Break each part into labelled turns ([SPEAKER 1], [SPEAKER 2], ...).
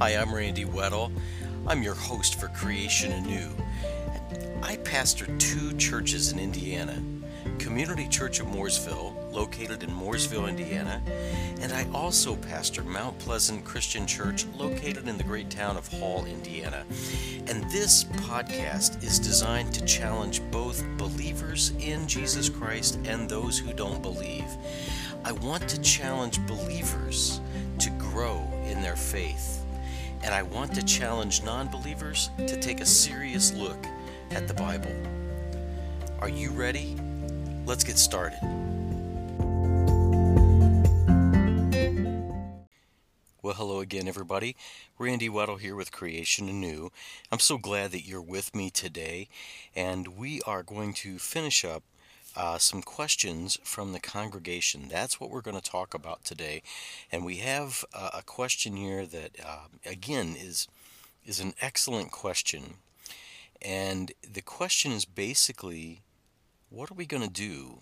[SPEAKER 1] Hi, I'm Randy Weddle. I'm your host for Creation Anew. I pastor two churches in Indiana Community Church of Mooresville, located in Mooresville, Indiana, and I also pastor Mount Pleasant Christian Church, located in the great town of Hall, Indiana. And this podcast is designed to challenge both believers in Jesus Christ and those who don't believe. I want to challenge believers to grow in their faith. And I want to challenge non believers to take a serious look at the Bible. Are you ready? Let's get started. Well, hello again, everybody. Randy Weddle here with Creation Anew. I'm so glad that you're with me today, and we are going to finish up uh, some questions from the congregation. That's what we're going to talk about today, and we have uh, a question here that, uh, again, is is an excellent question, and the question is basically what are we going to do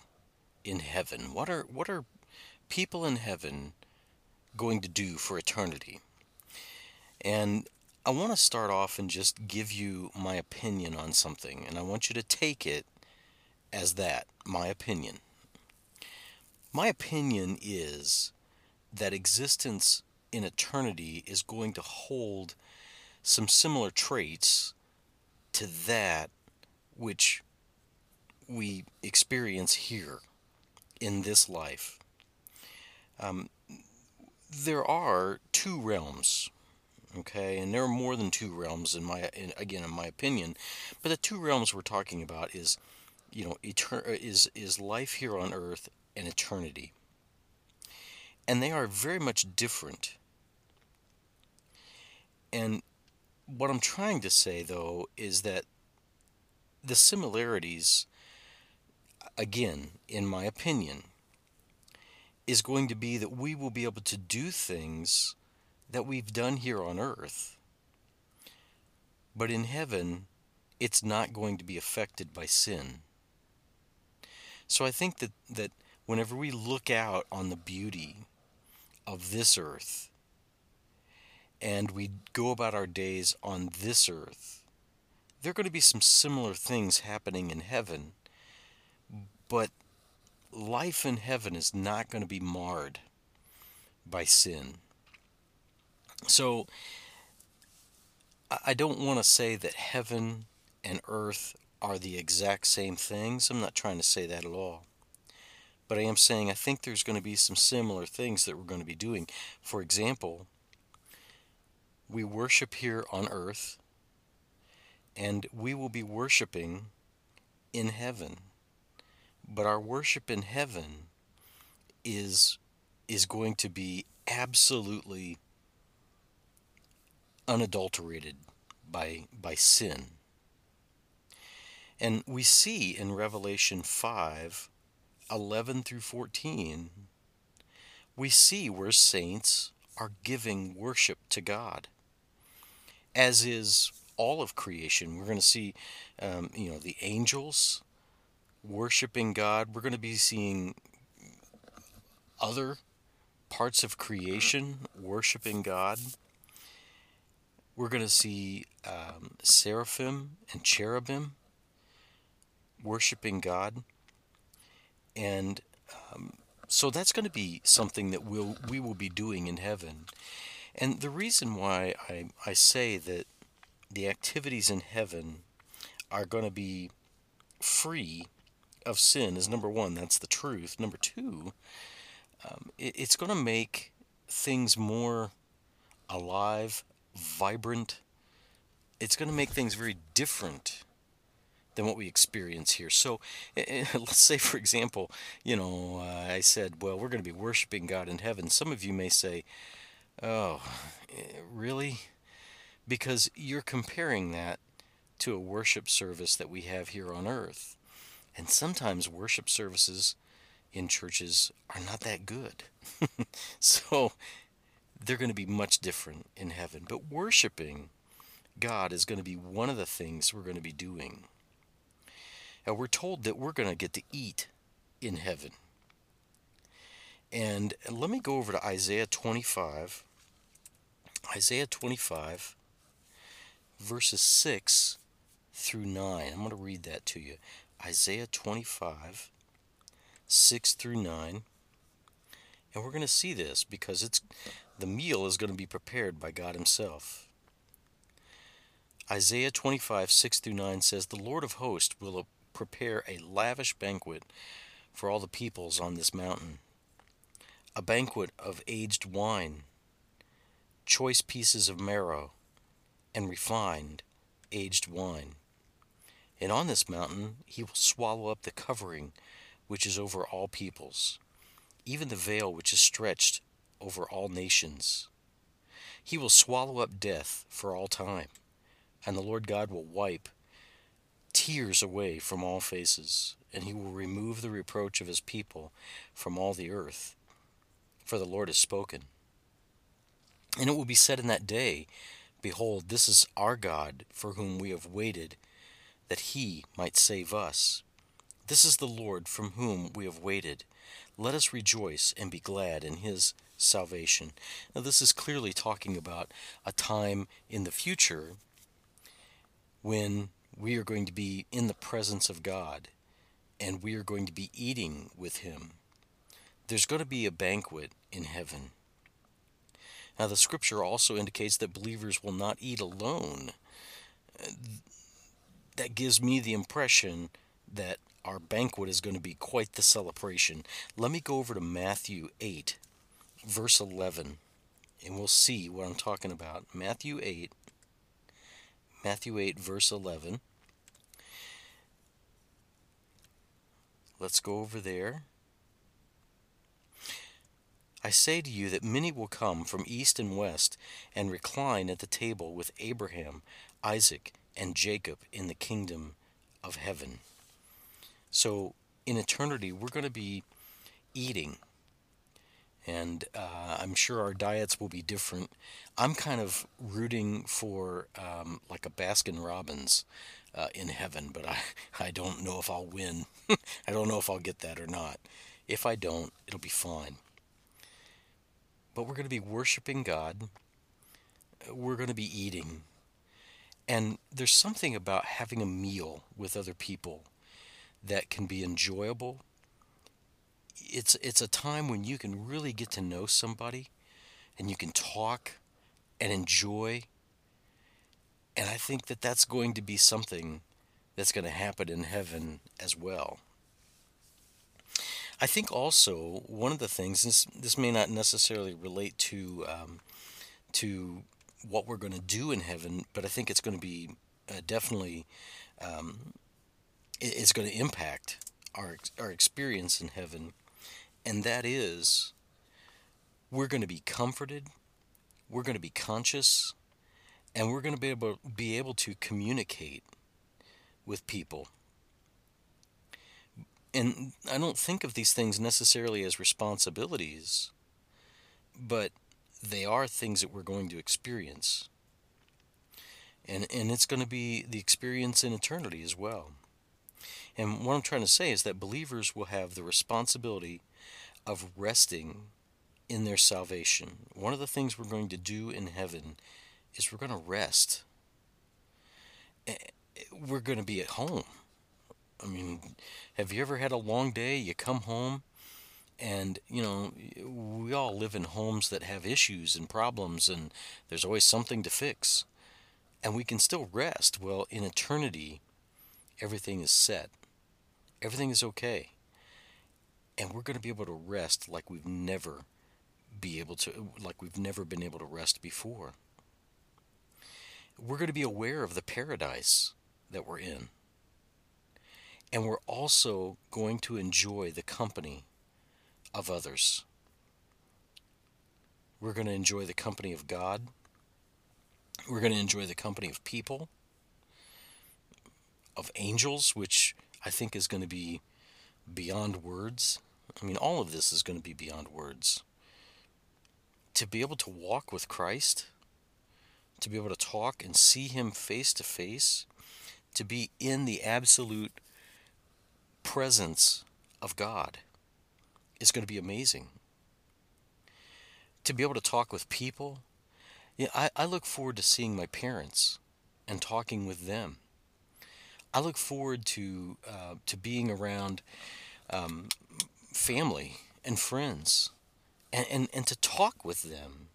[SPEAKER 1] in heaven? What are what are people in heaven going to do for eternity? And I want to start off and just give you my opinion on something, and I want you to take it as that, my opinion. My opinion is that existence in eternity is going to hold some similar traits to that which we experience here in this life. Um, there are two realms, okay, and there are more than two realms in my, in, again, in my opinion. But the two realms we're talking about is, you know, etern- uh, is is life here on earth and eternity, and they are very much different. And what I'm trying to say, though, is that the similarities again, in my opinion, is going to be that we will be able to do things that we've done here on earth. But in heaven, it's not going to be affected by sin. So I think that, that whenever we look out on the beauty of this earth and we go about our days on this earth, there are going to be some similar things happening in heaven but life in heaven is not going to be marred by sin. So I don't want to say that heaven and earth are the exact same things. I'm not trying to say that at all. But I am saying I think there's going to be some similar things that we're going to be doing. For example, we worship here on earth, and we will be worshiping in heaven. But our worship in heaven is is going to be absolutely unadulterated by by sin. And we see in Revelation 5 11 through 14 we see where saints are giving worship to God. As is all of creation. We're going to see, um, you know, the angels worshiping God. We're going to be seeing other parts of creation worshiping God. We're going to see um, seraphim and cherubim worshiping God. And um, so that's going to be something that we'll, we will be doing in heaven. And the reason why I, I say that the activities in heaven are going to be free of sin is number one, that's the truth. Number two, um, it, it's going to make things more alive, vibrant. It's going to make things very different than what we experience here. So, let's say, for example, you know, uh, I said, well, we're going to be worshiping God in heaven. Some of you may say, oh, eh, really? Because you're comparing that to a worship service that we have here on earth. And sometimes worship services in churches are not that good. so they're going to be much different in heaven. But worshiping God is going to be one of the things we're going to be doing. Now, we're told that we're going to get to eat in heaven. And let me go over to Isaiah 25. Isaiah 25, verses 6 through 9. I'm going to read that to you. Isaiah 25, 6 through 9. And we're going to see this because it's the meal is going to be prepared by God Himself. Isaiah 25, 6 through 9 says, The Lord of hosts will prepare a lavish banquet for all the peoples on this mountain, a banquet of aged wine, choice pieces of marrow, and refined aged wine. And on this mountain he will swallow up the covering which is over all peoples, even the veil which is stretched over all nations. He will swallow up death for all time and the Lord God will wipe tears away from all faces, and he will remove the reproach of his people from all the earth. For the Lord has spoken. And it will be said in that day, Behold, this is our God, for whom we have waited, that he might save us. This is the Lord from whom we have waited. Let us rejoice and be glad in his salvation. Now, this is clearly talking about a time in the future when we are going to be in the presence of God and we are going to be eating with Him. There's going to be a banquet in heaven. Now, the scripture also indicates that believers will not eat alone. That gives me the impression that our banquet is going to be quite the celebration. Let me go over to Matthew 8, verse 11, and we'll see what I'm talking about. Matthew 8, Matthew 8, verse 11. Let's go over there. I say to you that many will come from east and west and recline at the table with Abraham, Isaac, and Jacob in the kingdom of heaven. So, in eternity, we're going to be eating and uh, I'm sure our diets will be different. I'm kind of rooting for um, like a Baskin Robbins uh, in heaven, but I, I don't know if I'll win. I don't know if I'll get that or not. If I don't, it'll be fine. But we're going to be worshiping God. We're going to be eating. And there's something about having a meal with other people that can be enjoyable it's it's a time when you can really get to know somebody and you can talk and enjoy and I think that that's going to be something that's going to happen in heaven as well. I think also one of the things this this may not necessarily relate to um, to what we're going to do in heaven, but I think it's going to be uh, definitely um, it, it's going to impact our our experience in heaven and that is we're going to be comforted, we're going to be conscious, and we're going to be able, be able to communicate with people. And I don't think of these things necessarily as responsibilities, but they are things that we're going to experience. And, and it's going to be the experience in eternity as well. And what I'm trying to say is that believers will have the responsibility of resting in their salvation. One of the things we're going to do in heaven is we're going to rest. Eh, we're going to be at home. I mean, have you ever had a long day? You come home, and, you know, we all live in homes that have issues and problems, and there's always something to fix. And we can still rest. Well, in eternity, everything is set, everything is okay and we're going to be able to rest like we've never be able to like we've never been able to rest before we're going to be aware of the paradise that we're in. And we're also going to enjoy the company of others. We're going to enjoy the company of God. We're going to enjoy the company of people of angels which I think is going to be beyond words. I mean, all of this is going to be beyond words. To be able to walk with Christ, to be able to talk and see Him face to face, to be in the absolute presence of God is going to be amazing. To be able to talk with people, Yeah, I, I look forward to seeing my parents and talking with them. I look forward to uh, to being around um, family and friends and, and, and to talk with them.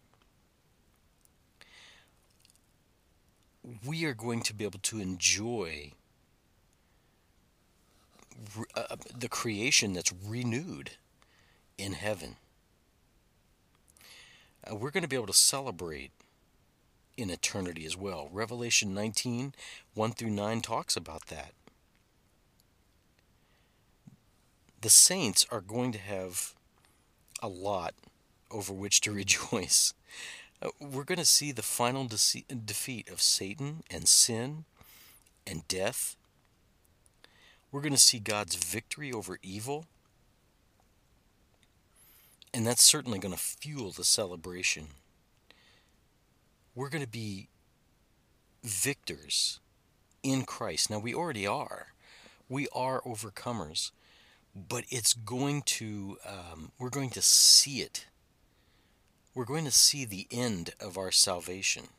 [SPEAKER 1] We are going to be able to enjoy uh, the creation that's renewed in heaven. Uh, we're going to be able to celebrate in eternity as well. Revelation 19, 1 through 9 talks about that. The saints are going to have a lot over which to rejoice. Uh, we're going to see the final de- defeat of Satan and sin and death. We're going to see God's victory over evil. And that's certainly going to fuel the celebration we're going to be victors in Christ. Now, we already are. We are overcomers. But it's going to, um, we're going to see it. We're going to see the end of our salvation.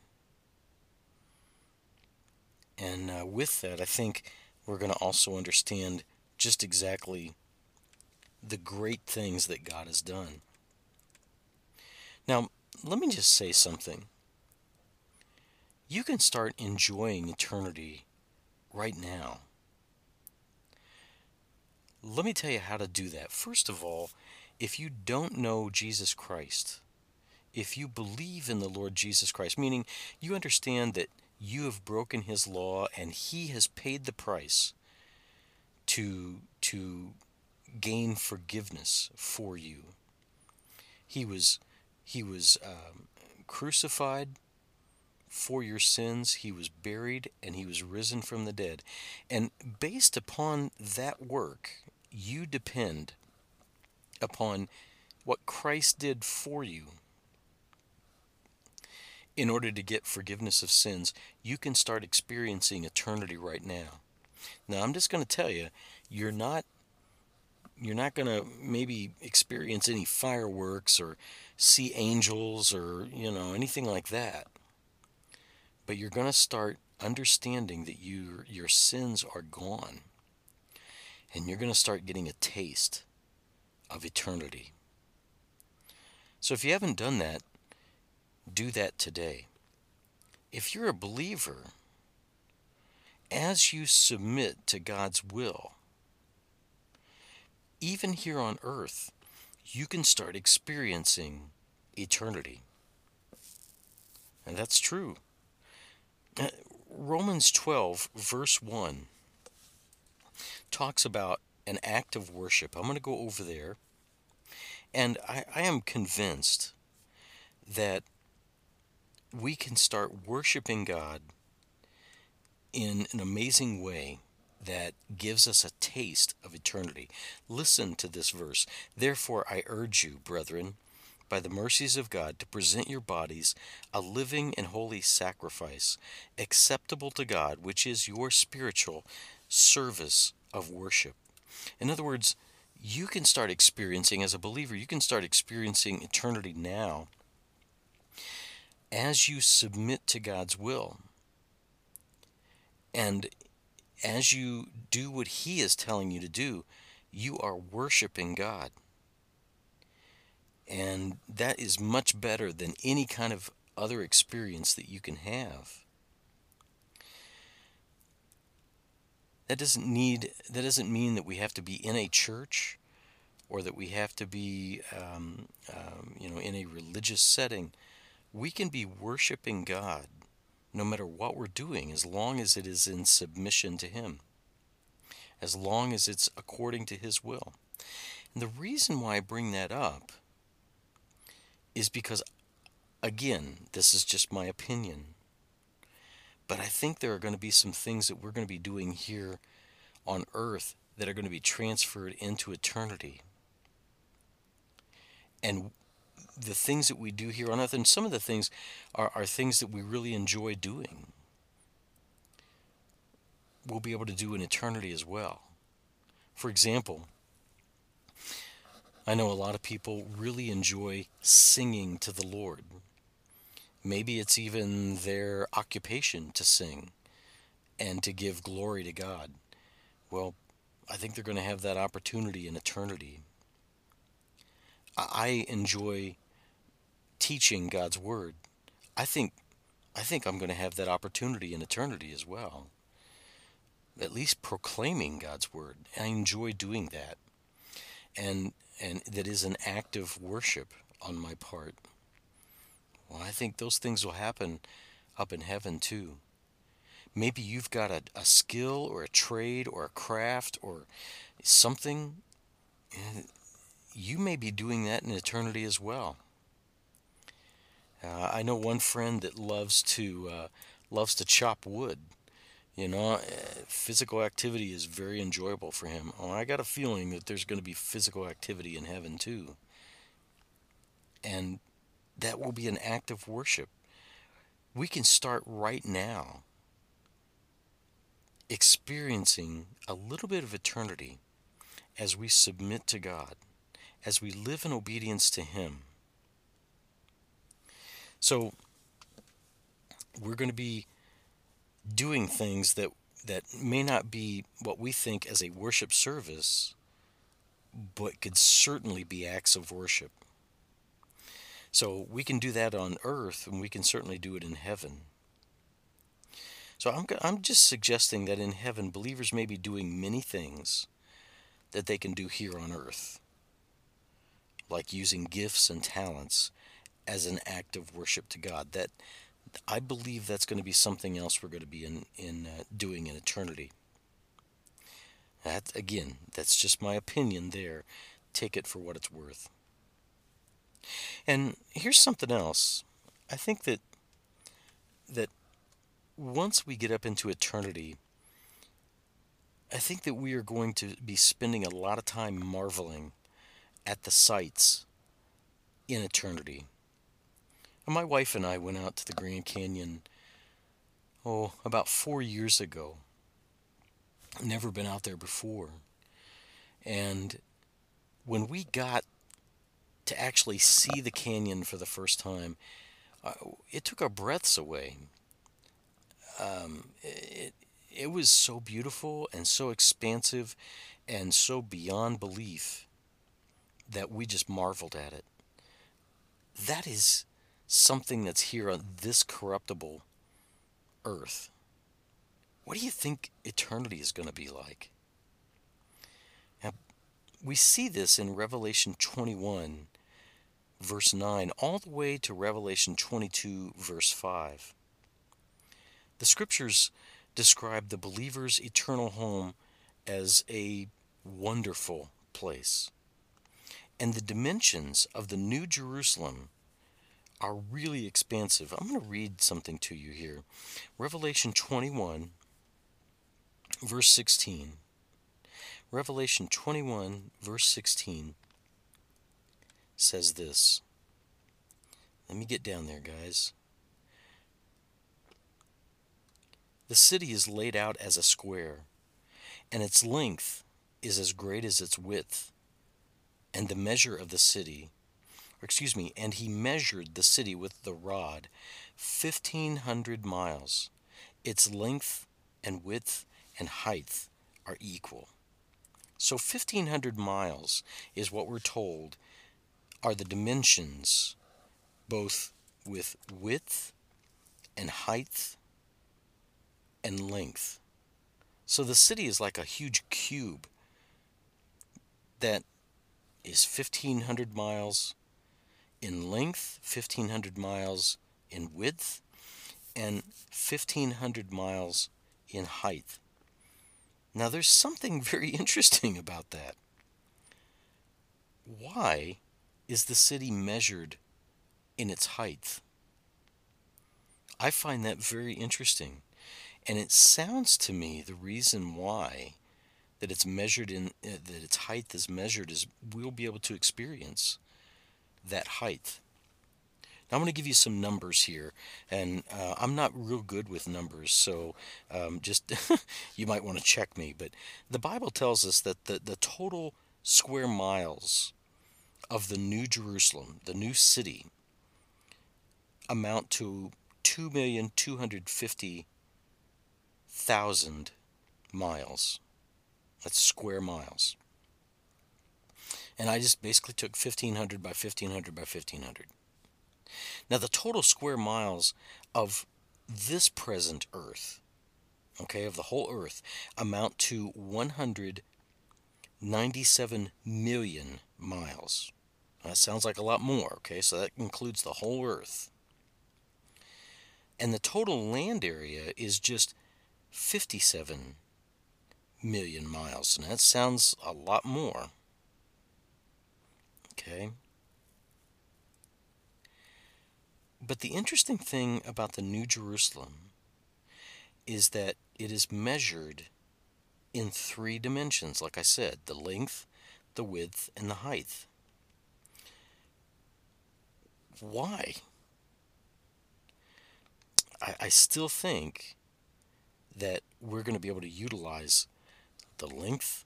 [SPEAKER 1] And uh, with that, I think we're going to also understand just exactly the great things that God has done. Now, let me just say something you can start enjoying eternity right now. Let me tell you how to do that. First of all, if you don't know Jesus Christ, if you believe in the Lord Jesus Christ, meaning you understand that you have broken his law and he has paid the price to to gain forgiveness for you. He was he was um, crucified for your sins. He was buried and he was risen from the dead. And based upon that work, you depend upon what Christ did for you. In order to get forgiveness of sins, you can start experiencing eternity right now. Now, I'm just going to tell you, you're not you're not going to maybe experience any fireworks or see angels or, you know, anything like that. But you're going to start understanding that you, your sins are gone. And you're going to start getting a taste of eternity. So if you haven't done that, do that today. If you're a believer, as you submit to God's will, even here on earth, you can start experiencing eternity. And that's true. Uh, Romans 12, verse 1, talks about an act of worship. I'm going to go over there. And I, I am convinced that we can start worshiping God in an amazing way that gives us a taste of eternity. Listen to this verse. Therefore, I urge you, brethren, by the mercies of God, to present your bodies a living and holy sacrifice, acceptable to God, which is your spiritual service of worship. In other words, you can start experiencing, as a believer, you can start experiencing eternity now as you submit to God's will. And as you do what He is telling you to do, you are worshiping God. And that is much better than any kind of other experience that you can have. That doesn't need that doesn't mean that we have to be in a church or that we have to be um, um, you know in a religious setting. We can be worshiping God no matter what we're doing as long as it is in submission to Him, as long as it's according to His will. And the reason why I bring that up is because, again, this is just my opinion. But I think there are going to be some things that we're going to be doing here on earth that are going to be transferred into eternity. And the things that we do here on earth, and some of the things are, are things that we really enjoy doing, we'll be able to do in eternity as well. For example, I know a lot of people really enjoy singing to the Lord. Maybe it's even their occupation to sing and to give glory to God. Well, I think they're going to have that opportunity in eternity. I enjoy teaching God's word. I think I think I'm going to have that opportunity in eternity as well. At least proclaiming God's word. I enjoy doing that. And and that is an act of worship on my part. Well, I think those things will happen up in heaven too. Maybe you've got a, a skill or a trade or a craft or something. You may be doing that in eternity as well. Uh, I know one friend that loves to uh, loves to chop wood. You know, uh, physical activity is very enjoyable for him. Oh, I got a feeling that there's going to be physical activity in heaven too. And that will be an act of worship. We can start right now experiencing a little bit of eternity as we submit to God, as we live in obedience to Him. So, we're going to be doing things that that may not be what we think as a worship service, but could certainly be acts of worship. So we can do that on earth, and we can certainly do it in heaven. So I'm, I'm just suggesting that in heaven, believers may be doing many things that they can do here on earth, like using gifts and talents as an act of worship to God. That I believe that's going to be something else we're going to be in, in uh, doing in eternity. That again, that's just my opinion there. Take it for what it's worth. And here's something else. I think that that once we get up into eternity, I think that we are going to be spending a lot of time marveling at the sights in eternity. My wife and I went out to the Grand Canyon, oh, about four years ago. Never been out there before. And when we got to actually see the canyon for the first time, uh, it took our breaths away um, it, it was so beautiful and so expansive and so beyond belief that we just marveled at it. That is something that's here on this corruptible earth. What do you think eternity is going to be like? Now, we see this in Revelation 21, verse 9, all the way to Revelation 22, verse 5. The scriptures describe the believer's eternal home as a wonderful place. And the dimensions of the New Jerusalem are really expansive. I'm going to read something to you here. Revelation 21, verse 16. Revelation 21, verse 16 says this. Let me get down there, guys. The city is laid out as a square, and its length is as great as its width. And the measure of the city, excuse me, and he measured the city with the rod, fifteen hundred miles. Its length and width and height are equal. So 1500 miles is what we're told are the dimensions, both with width and height and length. So the city is like a huge cube that is 1,500 miles in length, 1,500 miles in width, and 1,500 miles in height. Now, there's something very interesting about that. Why is the city measured in its height? I find that very interesting. And it sounds to me the reason why that it's measured in uh, that its height is measured is we'll be able to experience that height. Now I'm going to give you some numbers here, and uh, I'm not real good with numbers, so um, just you might want to check me. But the Bible tells us that the, the total square miles of the New Jerusalem, the new city, amount to 2,250,000 miles. That's square miles. And I just basically took 1500 by 1500 by 1500. Now, the total square miles of this present Earth, okay, of the whole Earth, amount to 197 million miles. That sounds like a lot more, okay? So that includes the whole Earth. And the total land area is just 57 million miles. And that sounds a lot more. Okay? But the interesting thing about the New Jerusalem is that it is measured in three dimensions, like I said the length, the width, and the height. Why? I, I still think that we're going to be able to utilize the length,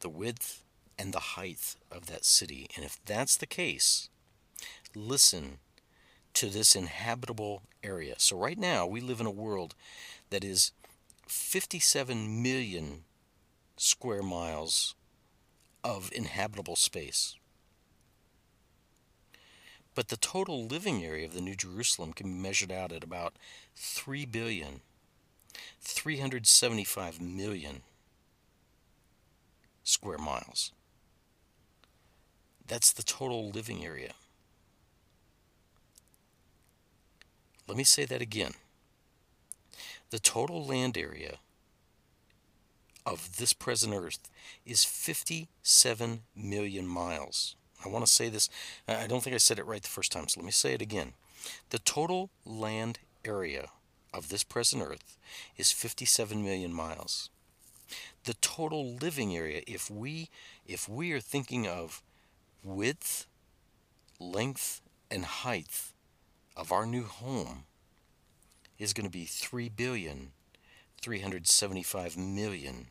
[SPEAKER 1] the width, and the height of that city. And if that's the case, listen to this inhabitable area. So, right now, we live in a world that is 57 million square miles of inhabitable space. But the total living area of the New Jerusalem can be measured out at about 3 billion, 375 million square miles. That's the total living area. Let me say that again. The total land area of this present Earth is 57 million miles. I want to say this, I don't think I said it right the first time, so let me say it again. The total land area of this present Earth is 57 million miles. The total living area, if we if we are thinking of width, length, and height of our new home, is going to be 3 billion 375 million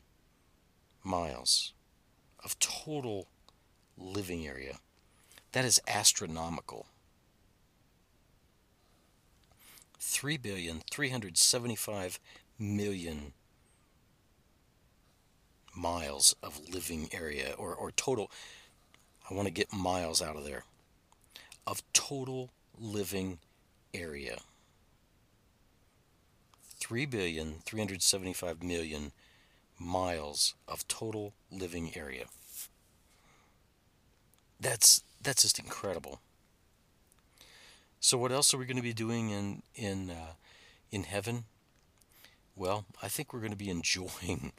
[SPEAKER 1] miles of total living area. That is astronomical. 3 billion 375 million miles of living area or, or total I want to get miles out of there of total living area 3 billion 375 million miles of total living area. That's that's just incredible. So what else are we going to be doing in in uh, in heaven? Well, I think we're going to be enjoying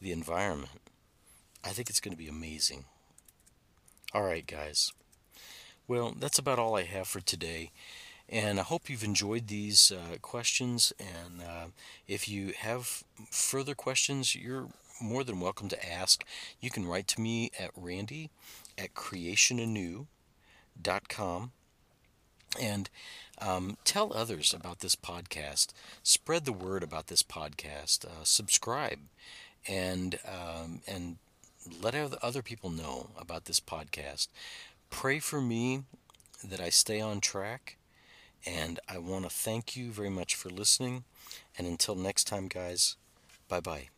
[SPEAKER 1] the environment. I think it's going to be amazing. All right, guys. Well, that's about all I have for today. And I hope you've enjoyed these uh, questions. And uh, if you have further questions, you're more than welcome to ask. You can write to me at randy at creationanew.com and um, tell others about this podcast. Spread the word about this podcast. Uh, subscribe and um, and let other people know about this podcast. Pray for me that I stay on track. And I want to thank you very much for listening. And until next time, guys, bye bye.